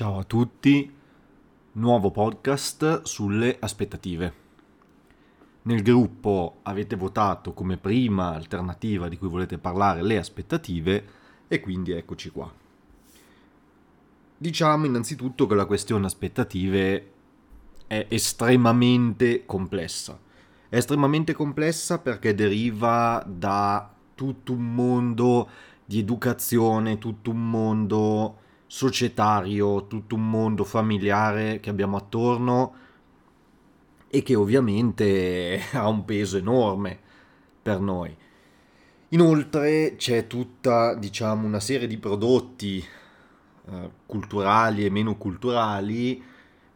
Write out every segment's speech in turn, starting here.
Ciao a tutti, nuovo podcast sulle aspettative. Nel gruppo avete votato come prima alternativa di cui volete parlare le aspettative e quindi eccoci qua. Diciamo innanzitutto che la questione aspettative è estremamente complessa. È estremamente complessa perché deriva da tutto un mondo di educazione, tutto un mondo societario, tutto un mondo familiare che abbiamo attorno e che ovviamente ha un peso enorme per noi. Inoltre c'è tutta, diciamo, una serie di prodotti eh, culturali e meno culturali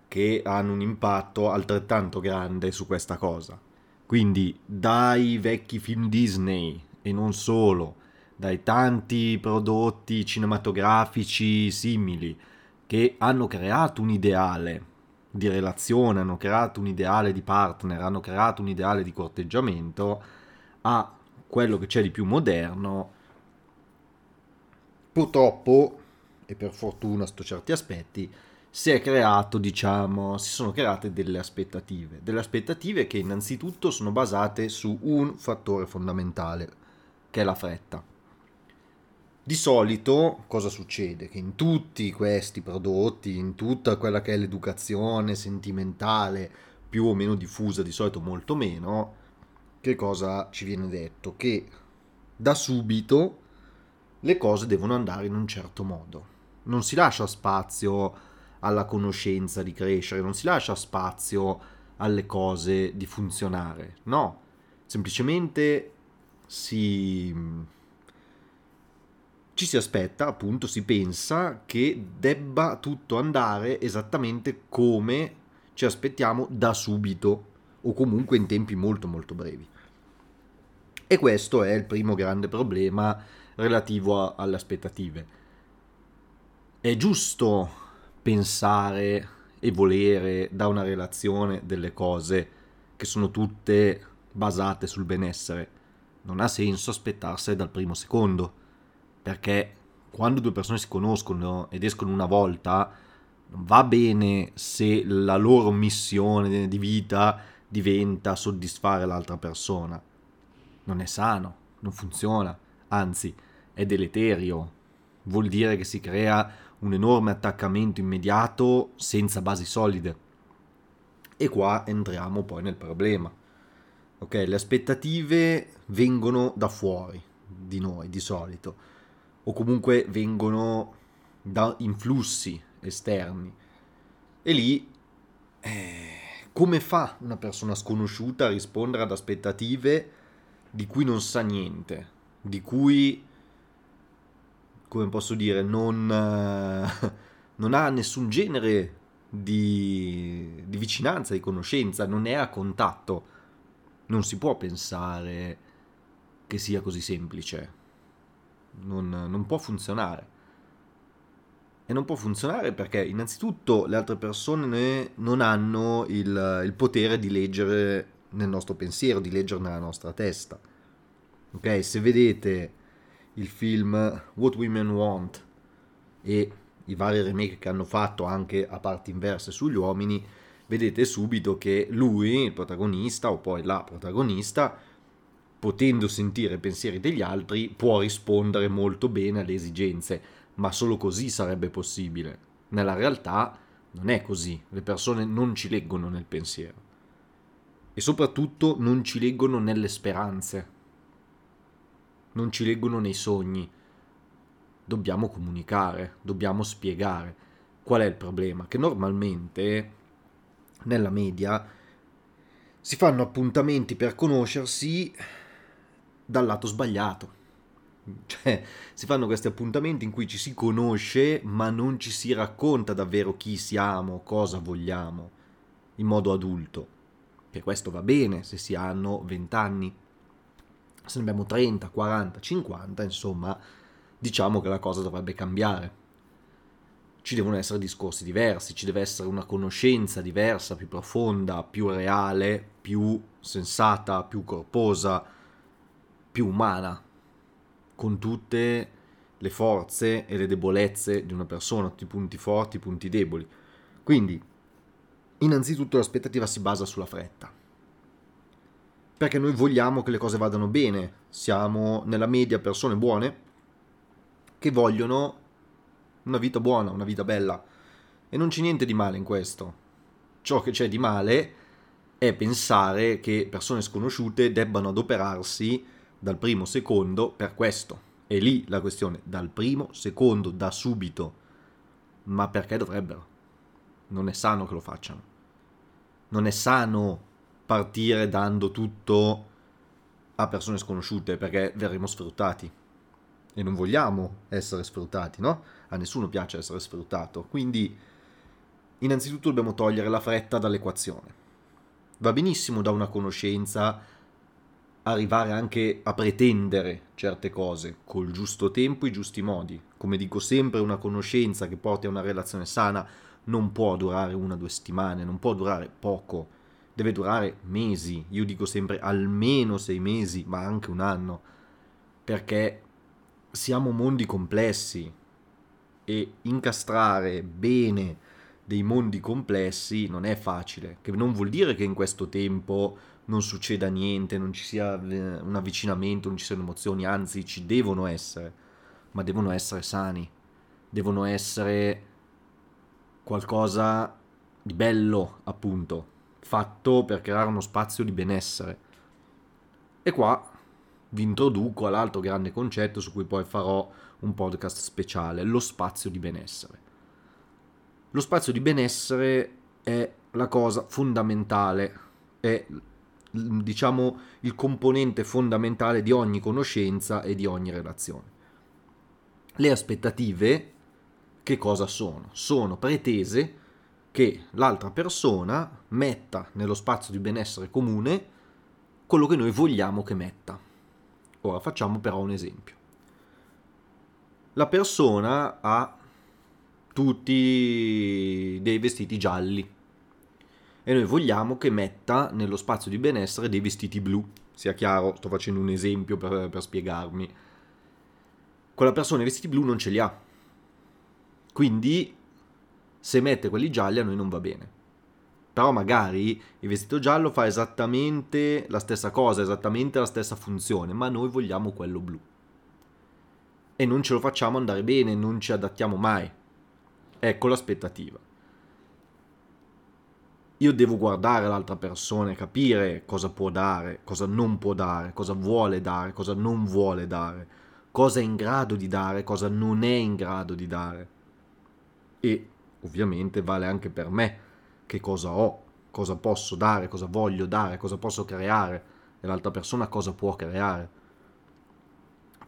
che hanno un impatto altrettanto grande su questa cosa. Quindi dai vecchi film Disney e non solo, dai tanti prodotti cinematografici simili che hanno creato un ideale di relazione, hanno creato un ideale di partner, hanno creato un ideale di corteggiamento, a quello che c'è di più moderno, purtroppo, e per fortuna sto certi aspetti, si è creato, diciamo, si sono create delle aspettative, delle aspettative che innanzitutto sono basate su un fattore fondamentale, che è la fretta. Di solito cosa succede? Che in tutti questi prodotti, in tutta quella che è l'educazione sentimentale più o meno diffusa, di solito molto meno, che cosa ci viene detto? Che da subito le cose devono andare in un certo modo. Non si lascia spazio alla conoscenza di crescere, non si lascia spazio alle cose di funzionare. No, semplicemente si ci si aspetta, appunto, si pensa che debba tutto andare esattamente come ci aspettiamo da subito o comunque in tempi molto molto brevi. E questo è il primo grande problema relativo a, alle aspettative. È giusto pensare e volere da una relazione delle cose che sono tutte basate sul benessere. Non ha senso aspettarsene dal primo secondo perché quando due persone si conoscono ed escono una volta, va bene se la loro missione di vita diventa soddisfare l'altra persona. Non è sano, non funziona, anzi è deleterio. Vuol dire che si crea un enorme attaccamento immediato senza basi solide. E qua entriamo poi nel problema. Ok, le aspettative vengono da fuori di noi di solito o comunque vengono da influssi esterni. E lì eh, come fa una persona sconosciuta a rispondere ad aspettative di cui non sa niente, di cui, come posso dire, non, eh, non ha nessun genere di, di vicinanza, di conoscenza, non è a contatto. Non si può pensare che sia così semplice non, non può funzionare. E non può funzionare perché innanzitutto le altre persone non hanno il, il potere di leggere nel nostro pensiero, di leggere nella nostra testa. Ok, se vedete il film What Women Want e i vari remake che hanno fatto anche a parti inverse sugli uomini, vedete subito che lui, il protagonista, o poi la protagonista, potendo sentire i pensieri degli altri, può rispondere molto bene alle esigenze, ma solo così sarebbe possibile. Nella realtà non è così, le persone non ci leggono nel pensiero e soprattutto non ci leggono nelle speranze, non ci leggono nei sogni. Dobbiamo comunicare, dobbiamo spiegare. Qual è il problema? Che normalmente nella media si fanno appuntamenti per conoscersi dal lato sbagliato. Cioè, si fanno questi appuntamenti in cui ci si conosce, ma non ci si racconta davvero chi siamo, cosa vogliamo, in modo adulto. Che questo va bene se si hanno 20 anni. Se ne abbiamo 30, 40, 50, insomma, diciamo che la cosa dovrebbe cambiare. Ci devono essere discorsi diversi, ci deve essere una conoscenza diversa, più profonda, più reale, più sensata, più corposa, più umana, con tutte le forze e le debolezze di una persona, tutti i punti forti, i punti deboli. Quindi, innanzitutto l'aspettativa si basa sulla fretta. Perché noi vogliamo che le cose vadano bene, siamo nella media persone buone che vogliono una vita buona, una vita bella. E non c'è niente di male in questo. Ciò che c'è di male è pensare che persone sconosciute debbano adoperarsi dal primo secondo per questo. È lì la questione, dal primo secondo, da subito. Ma perché dovrebbero? Non è sano che lo facciano. Non è sano partire dando tutto a persone sconosciute perché verremo sfruttati. E non vogliamo essere sfruttati, no? A nessuno piace essere sfruttato. Quindi, innanzitutto dobbiamo togliere la fretta dall'equazione. Va benissimo da una conoscenza arrivare anche a pretendere certe cose col giusto tempo i giusti modi. Come dico sempre, una conoscenza che porti a una relazione sana non può durare una o due settimane, non può durare poco, deve durare mesi. Io dico sempre almeno sei mesi, ma anche un anno, perché siamo mondi complessi e incastrare bene dei mondi complessi non è facile, che non vuol dire che in questo tempo non succeda niente, non ci sia eh, un avvicinamento, non ci siano emozioni, anzi ci devono essere, ma devono essere sani, devono essere qualcosa di bello, appunto, fatto per creare uno spazio di benessere. E qua vi introduco all'altro grande concetto su cui poi farò un podcast speciale, lo spazio di benessere. Lo spazio di benessere è la cosa fondamentale, è diciamo il componente fondamentale di ogni conoscenza e di ogni relazione. Le aspettative che cosa sono? Sono pretese che l'altra persona metta nello spazio di benessere comune quello che noi vogliamo che metta. Ora facciamo però un esempio. La persona ha tutti dei vestiti gialli e noi vogliamo che metta nello spazio di benessere dei vestiti blu. Sia chiaro, sto facendo un esempio per, per spiegarmi. Quella persona i vestiti blu non ce li ha. Quindi se mette quelli gialli a noi non va bene. Però magari il vestito giallo fa esattamente la stessa cosa, esattamente la stessa funzione, ma noi vogliamo quello blu. E non ce lo facciamo andare bene, non ci adattiamo mai. Ecco l'aspettativa io devo guardare l'altra persona e capire cosa può dare, cosa non può dare, cosa vuole dare, cosa non vuole dare, cosa è in grado di dare, cosa non è in grado di dare. E ovviamente vale anche per me che cosa ho, cosa posso dare, cosa voglio dare, cosa posso creare e l'altra persona cosa può creare.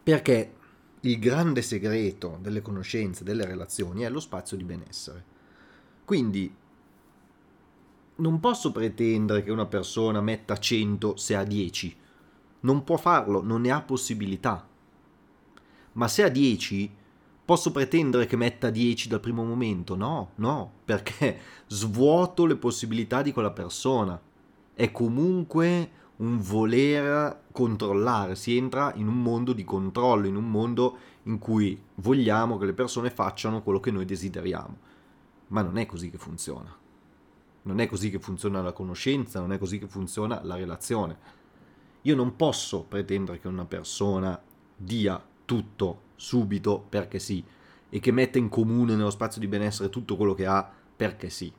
Perché il grande segreto delle conoscenze, delle relazioni è lo spazio di benessere. Quindi non posso pretendere che una persona metta 100 se ha 10. Non può farlo, non ne ha possibilità. Ma se ha 10, posso pretendere che metta 10 dal primo momento? No, no, perché svuoto le possibilità di quella persona. È comunque un voler controllare, si entra in un mondo di controllo, in un mondo in cui vogliamo che le persone facciano quello che noi desideriamo. Ma non è così che funziona. Non è così che funziona la conoscenza, non è così che funziona la relazione. Io non posso pretendere che una persona dia tutto subito perché sì e che metta in comune nello spazio di benessere tutto quello che ha perché sì.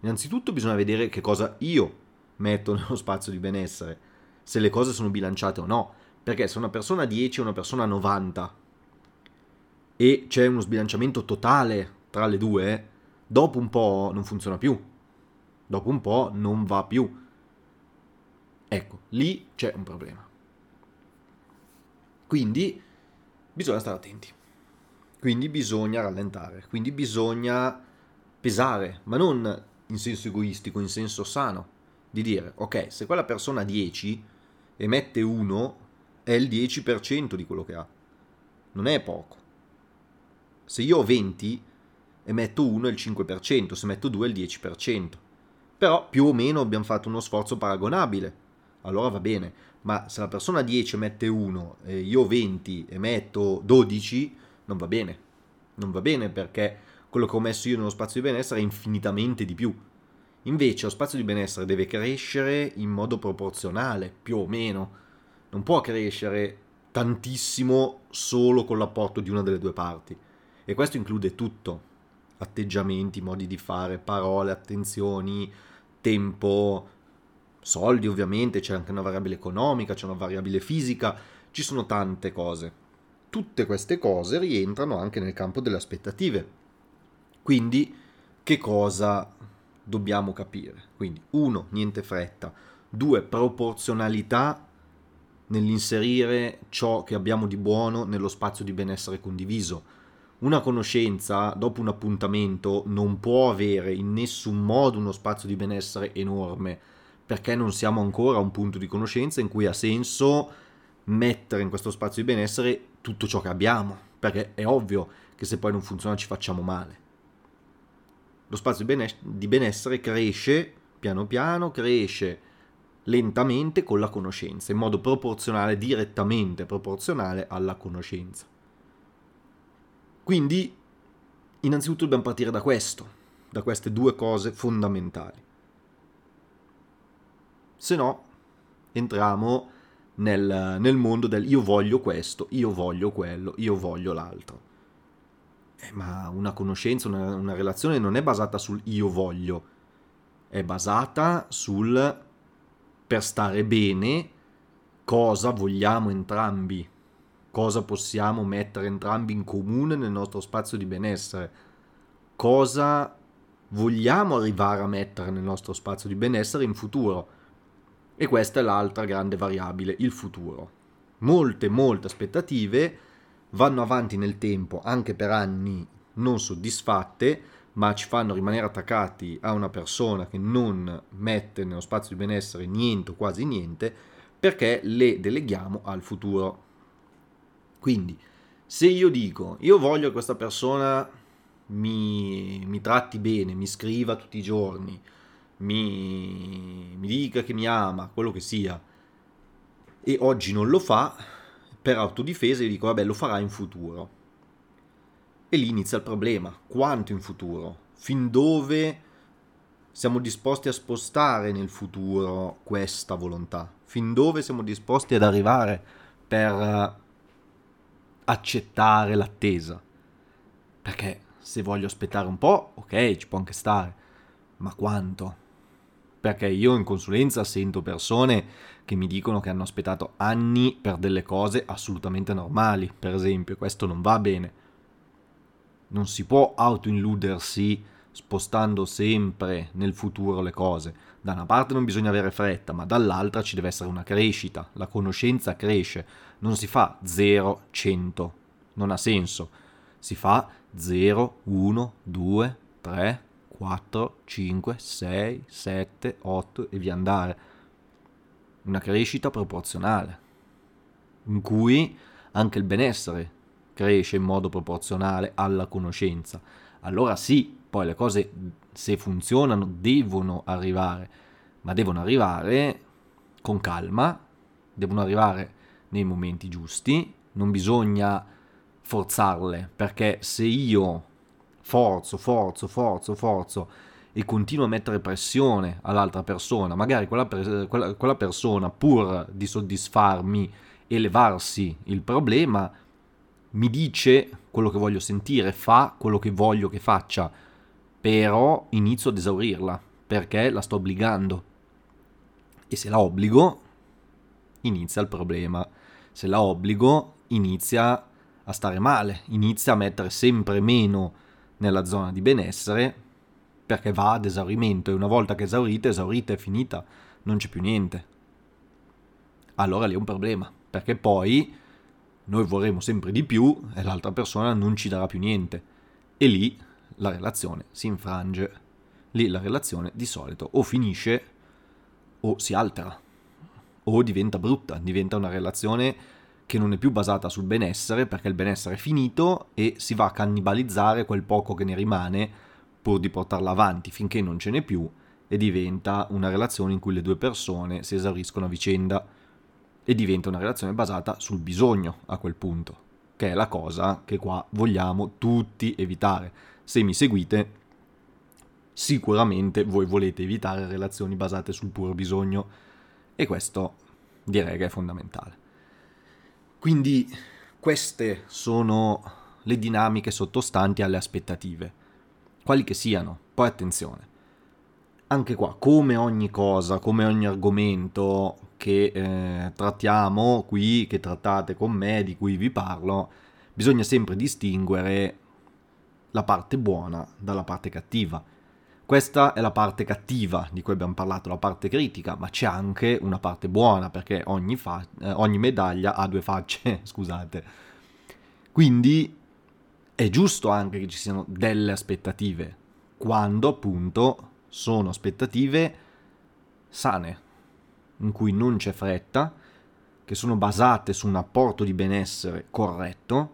Innanzitutto bisogna vedere che cosa io metto nello spazio di benessere, se le cose sono bilanciate o no, perché se una persona ha 10 e una persona ha 90 e c'è uno sbilanciamento totale tra le due, dopo un po' non funziona più dopo un po' non va più. Ecco, lì c'è un problema. Quindi bisogna stare attenti. Quindi bisogna rallentare, quindi bisogna pesare, ma non in senso egoistico, in senso sano, di dire, ok, se quella persona ha 10 e mette 1, è il 10% di quello che ha. Non è poco. Se io ho 20 e metto 1 è il 5%, se metto 2 è il 10% però più o meno abbiamo fatto uno sforzo paragonabile. Allora va bene, ma se la persona 10 mette 1 e io 20 e metto 12, non va bene. Non va bene perché quello che ho messo io nello spazio di benessere è infinitamente di più. Invece lo spazio di benessere deve crescere in modo proporzionale, più o meno. Non può crescere tantissimo solo con l'apporto di una delle due parti. E questo include tutto. Atteggiamenti, modi di fare, parole, attenzioni, tempo, soldi ovviamente, c'è anche una variabile economica, c'è una variabile fisica, ci sono tante cose. Tutte queste cose rientrano anche nel campo delle aspettative. Quindi che cosa dobbiamo capire? Quindi uno, niente fretta, due, proporzionalità nell'inserire ciò che abbiamo di buono nello spazio di benessere condiviso. Una conoscenza, dopo un appuntamento, non può avere in nessun modo uno spazio di benessere enorme, perché non siamo ancora a un punto di conoscenza in cui ha senso mettere in questo spazio di benessere tutto ciò che abbiamo, perché è ovvio che se poi non funziona ci facciamo male. Lo spazio di benessere cresce piano piano, cresce lentamente con la conoscenza, in modo proporzionale, direttamente proporzionale alla conoscenza. Quindi, innanzitutto dobbiamo partire da questo, da queste due cose fondamentali se no entriamo nel, nel, mondo del io voglio questo, io voglio quello, io voglio l'altro. Eh, ma una conoscenza, una, una relazione non è basata sul io voglio, è basata sul per stare bene cosa vogliamo entrambi, cosa possiamo mettere entrambi in comune nel nostro spazio di benessere, cosa vogliamo arrivare a mettere nel nostro spazio di benessere in futuro e questa è l'altra grande variabile, il futuro. Molte, molte aspettative vanno avanti nel tempo, anche per anni non soddisfatte, ma ci fanno rimanere attaccati a una persona che non mette nello spazio di benessere niente o quasi niente, perché le deleghiamo al futuro. Quindi, se io dico, io voglio che questa persona mi, mi tratti bene, mi scriva tutti i giorni, mi, mi dica che mi ama, quello che sia, e oggi non lo fa, per autodifesa gli dico vabbè lo farà in futuro. E lì inizia il problema, quanto in futuro? Fin dove siamo disposti a spostare nel futuro questa volontà? Fin dove siamo disposti ad arrivare per accettare l'attesa? Perché se voglio aspettare un po', ok, ci può anche stare, ma quanto? Perché io in consulenza sento persone che mi dicono che hanno aspettato anni per delle cose assolutamente normali, per esempio, questo non va bene. Non si può autoilludersi spostando sempre nel futuro le cose. Da una parte non bisogna avere fretta, ma dall'altra ci deve essere una crescita, la conoscenza cresce, non si fa 0, 100, non ha senso. Si fa 0, 1, 2, 3, 4, 5, 6, 7, 8 e via andare. Una crescita proporzionale, in cui anche il benessere cresce in modo proporzionale alla conoscenza. Allora sì, poi le cose se funzionano devono arrivare, ma devono arrivare con calma, devono arrivare nei momenti giusti, non bisogna forzarle, perché se io forzo, forzo, forzo, forzo e continuo a mettere pressione all'altra persona, magari quella, quella, quella persona pur di soddisfarmi e levarsi il problema, mi dice quello che voglio sentire, fa quello che voglio che faccia, però inizio ad esaurirla perché la sto obbligando. E se la obbligo, inizia il problema. Se la obbligo, inizia a stare male, inizia a mettere sempre meno nella zona di benessere perché va ad esaurimento e una volta che esaurite, esaurite, è finita, non c'è più niente. Allora lì è un problema, perché poi noi vorremmo sempre di più e l'altra persona non ci darà più niente. E lì la relazione si infrange. Lì la relazione di solito o finisce o si altera o diventa brutta, diventa una relazione che non è più basata sul benessere, perché il benessere è finito e si va a cannibalizzare quel poco che ne rimane pur di portarla avanti finché non ce n'è più e diventa una relazione in cui le due persone si esauriscono a vicenda e diventa una relazione basata sul bisogno a quel punto. che è la cosa che qua vogliamo tutti evitare. Se mi seguite, sicuramente voi volete evitare relazioni basate sul puro bisogno e questo direi che è fondamentale. Quindi queste sono le dinamiche sottostanti alle aspettative, quali che siano. Poi attenzione, anche qua, come ogni cosa, come ogni argomento che eh, trattiamo qui, che trattate con me, di cui vi parlo, bisogna sempre distinguere la parte buona dalla parte cattiva. Questa è la parte cattiva di cui abbiamo parlato, la parte critica, ma c'è anche una parte buona, perché ogni, fa- eh, ogni medaglia ha due facce, scusate. Quindi è giusto anche che ci siano delle aspettative, quando appunto sono aspettative sane, in cui non c'è fretta, che sono basate su un apporto di benessere corretto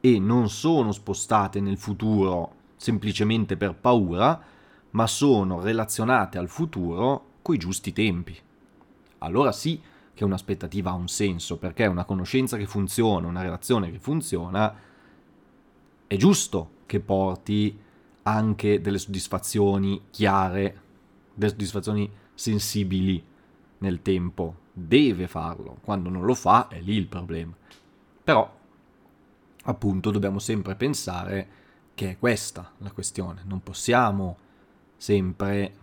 e non sono spostate nel futuro semplicemente per paura, ma sono relazionate al futuro coi giusti tempi. Allora sì che un'aspettativa ha un senso, perché una conoscenza che funziona, una relazione che funziona, è giusto che porti anche delle soddisfazioni chiare, delle soddisfazioni sensibili nel tempo. Deve farlo, quando non lo fa è lì il problema. Però, appunto, dobbiamo sempre pensare che è questa la questione. Non possiamo sempre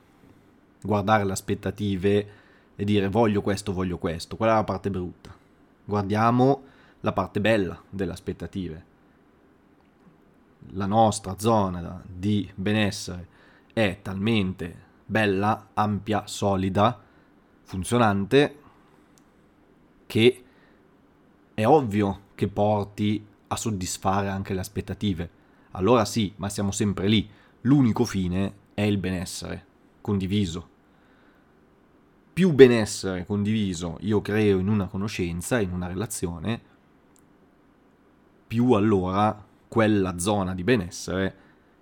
guardare le aspettative e dire voglio questo, voglio questo. Quella è la parte brutta. Guardiamo la parte bella delle aspettative la nostra zona di benessere è talmente bella, ampia, solida, funzionante, che è ovvio che porti a soddisfare anche le aspettative. Allora sì, ma siamo sempre lì. L'unico fine è il benessere condiviso. Più benessere condiviso io creo in una conoscenza, in una relazione, più allora quella zona di benessere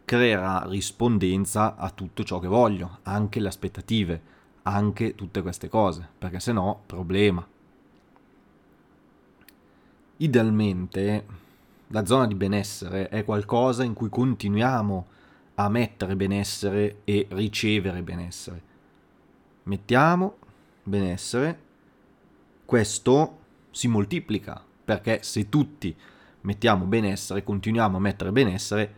creerà rispondenza a tutto ciò che voglio, anche le aspettative, anche tutte queste cose, perché se no, problema. Idealmente, la zona di benessere è qualcosa in cui continuiamo a mettere benessere e ricevere benessere. Mettiamo benessere, questo si moltiplica, perché se tutti mettiamo benessere, continuiamo a mettere benessere,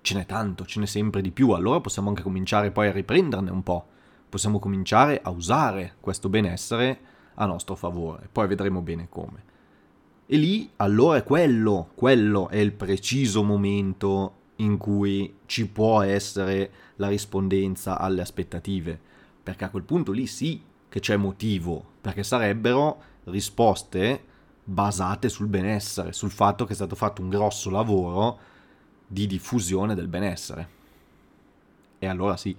ce n'è tanto, ce n'è sempre di più, allora possiamo anche cominciare poi a riprenderne un po', possiamo cominciare a usare questo benessere a nostro favore, poi vedremo bene come. E lì allora è quello, quello è il preciso momento in cui ci può essere la rispondenza alle aspettative, perché a quel punto lì sì che c'è motivo, perché sarebbero risposte basate sul benessere, sul fatto che è stato fatto un grosso lavoro di diffusione del benessere. E allora sì,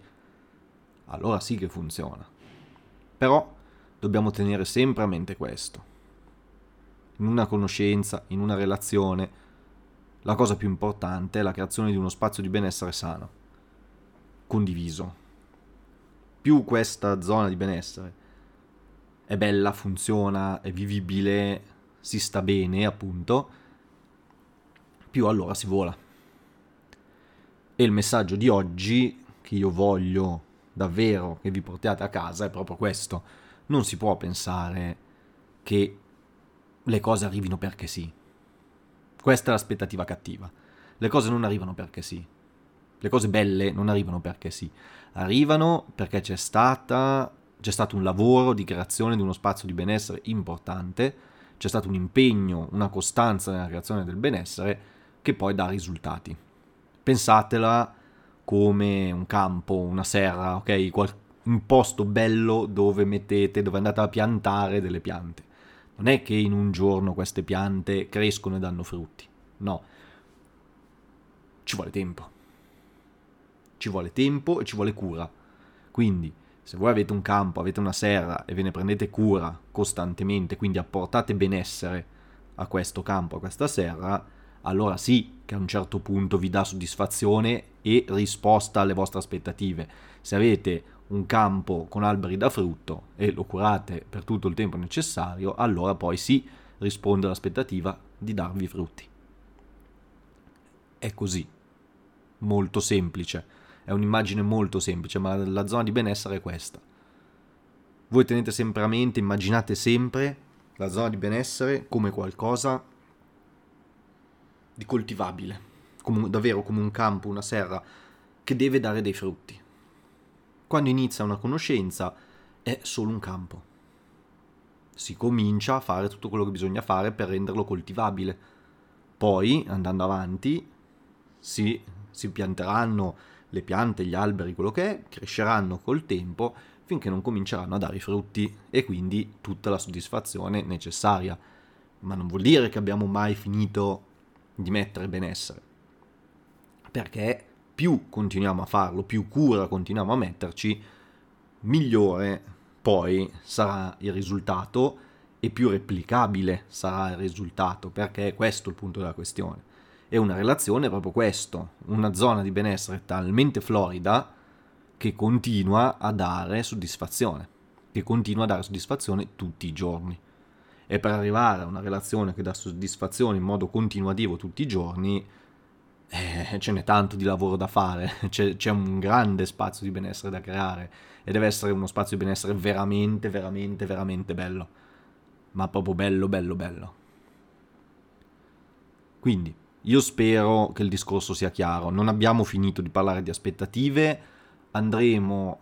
allora sì che funziona. Però dobbiamo tenere sempre a mente questo. In una conoscenza, in una relazione, la cosa più importante è la creazione di uno spazio di benessere sano, condiviso. Più questa zona di benessere è bella, funziona, è vivibile, si sta bene, appunto, più allora si vola. E il messaggio di oggi che io voglio davvero che vi portiate a casa è proprio questo. Non si può pensare che le cose arrivino perché sì. Questa è l'aspettativa cattiva. Le cose non arrivano perché sì. Le cose belle non arrivano perché sì. Arrivano perché c'è stata c'è stato un lavoro di creazione di uno spazio di benessere importante c'è stato un impegno, una costanza nella creazione del benessere che poi dà risultati. Pensatela come un campo, una serra, ok? un posto bello dove mettete, dove andate a piantare delle piante. Non è che in un giorno queste piante crescono e danno frutti, no. Ci vuole tempo. Ci vuole tempo e ci vuole cura. Quindi se voi avete un campo, avete una serra e ve ne prendete cura costantemente, quindi apportate benessere a questo campo, a questa serra, allora sì che a un certo punto vi dà soddisfazione e risposta alle vostre aspettative. Se avete un campo con alberi da frutto e lo curate per tutto il tempo necessario, allora poi sì risponde all'aspettativa di darvi frutti. È così, molto semplice, è un'immagine molto semplice, ma la zona di benessere è questa. Voi tenete sempre a mente, immaginate sempre la zona di benessere come qualcosa di coltivabile, come, davvero come un campo, una serra che deve dare dei frutti. Quando inizia una conoscenza è solo un campo. Si comincia a fare tutto quello che bisogna fare per renderlo coltivabile. Poi, andando avanti, si, si pianteranno le piante, gli alberi, quello che è, cresceranno col tempo finché non cominceranno a dare i frutti e quindi tutta la soddisfazione necessaria. Ma non vuol dire che abbiamo mai finito di mettere benessere, perché più continuiamo a farlo, più cura continuiamo a metterci, migliore poi sarà il risultato e più replicabile sarà il risultato, perché è questo il punto della questione. E una relazione è proprio questo, una zona di benessere talmente florida che continua a dare soddisfazione, che continua a dare soddisfazione tutti i giorni. E per arrivare a una relazione che dà soddisfazione in modo continuativo tutti i giorni, eh, ce n'è tanto di lavoro da fare, c'è, c'è, un grande spazio di benessere da creare. E deve essere uno spazio di benessere veramente, veramente, veramente bello, ma proprio bello, bello, bello. Quindi, io spero che il discorso sia chiaro, non abbiamo finito di parlare di aspettative, andremo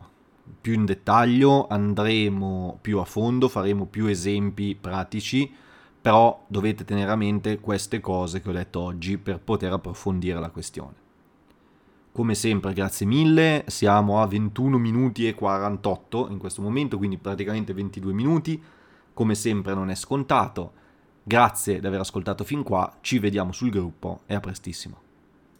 più in dettaglio, andremo più a fondo, faremo più esempi pratici però dovete tenere a mente queste cose che ho detto oggi per poter approfondire la questione. Come sempre, grazie mille, siamo a 21 minuti e 48 in questo momento, quindi praticamente 22 minuti, come sempre non è scontato. Grazie di aver ascoltato fin qua, ci vediamo sul gruppo e a prestissimo.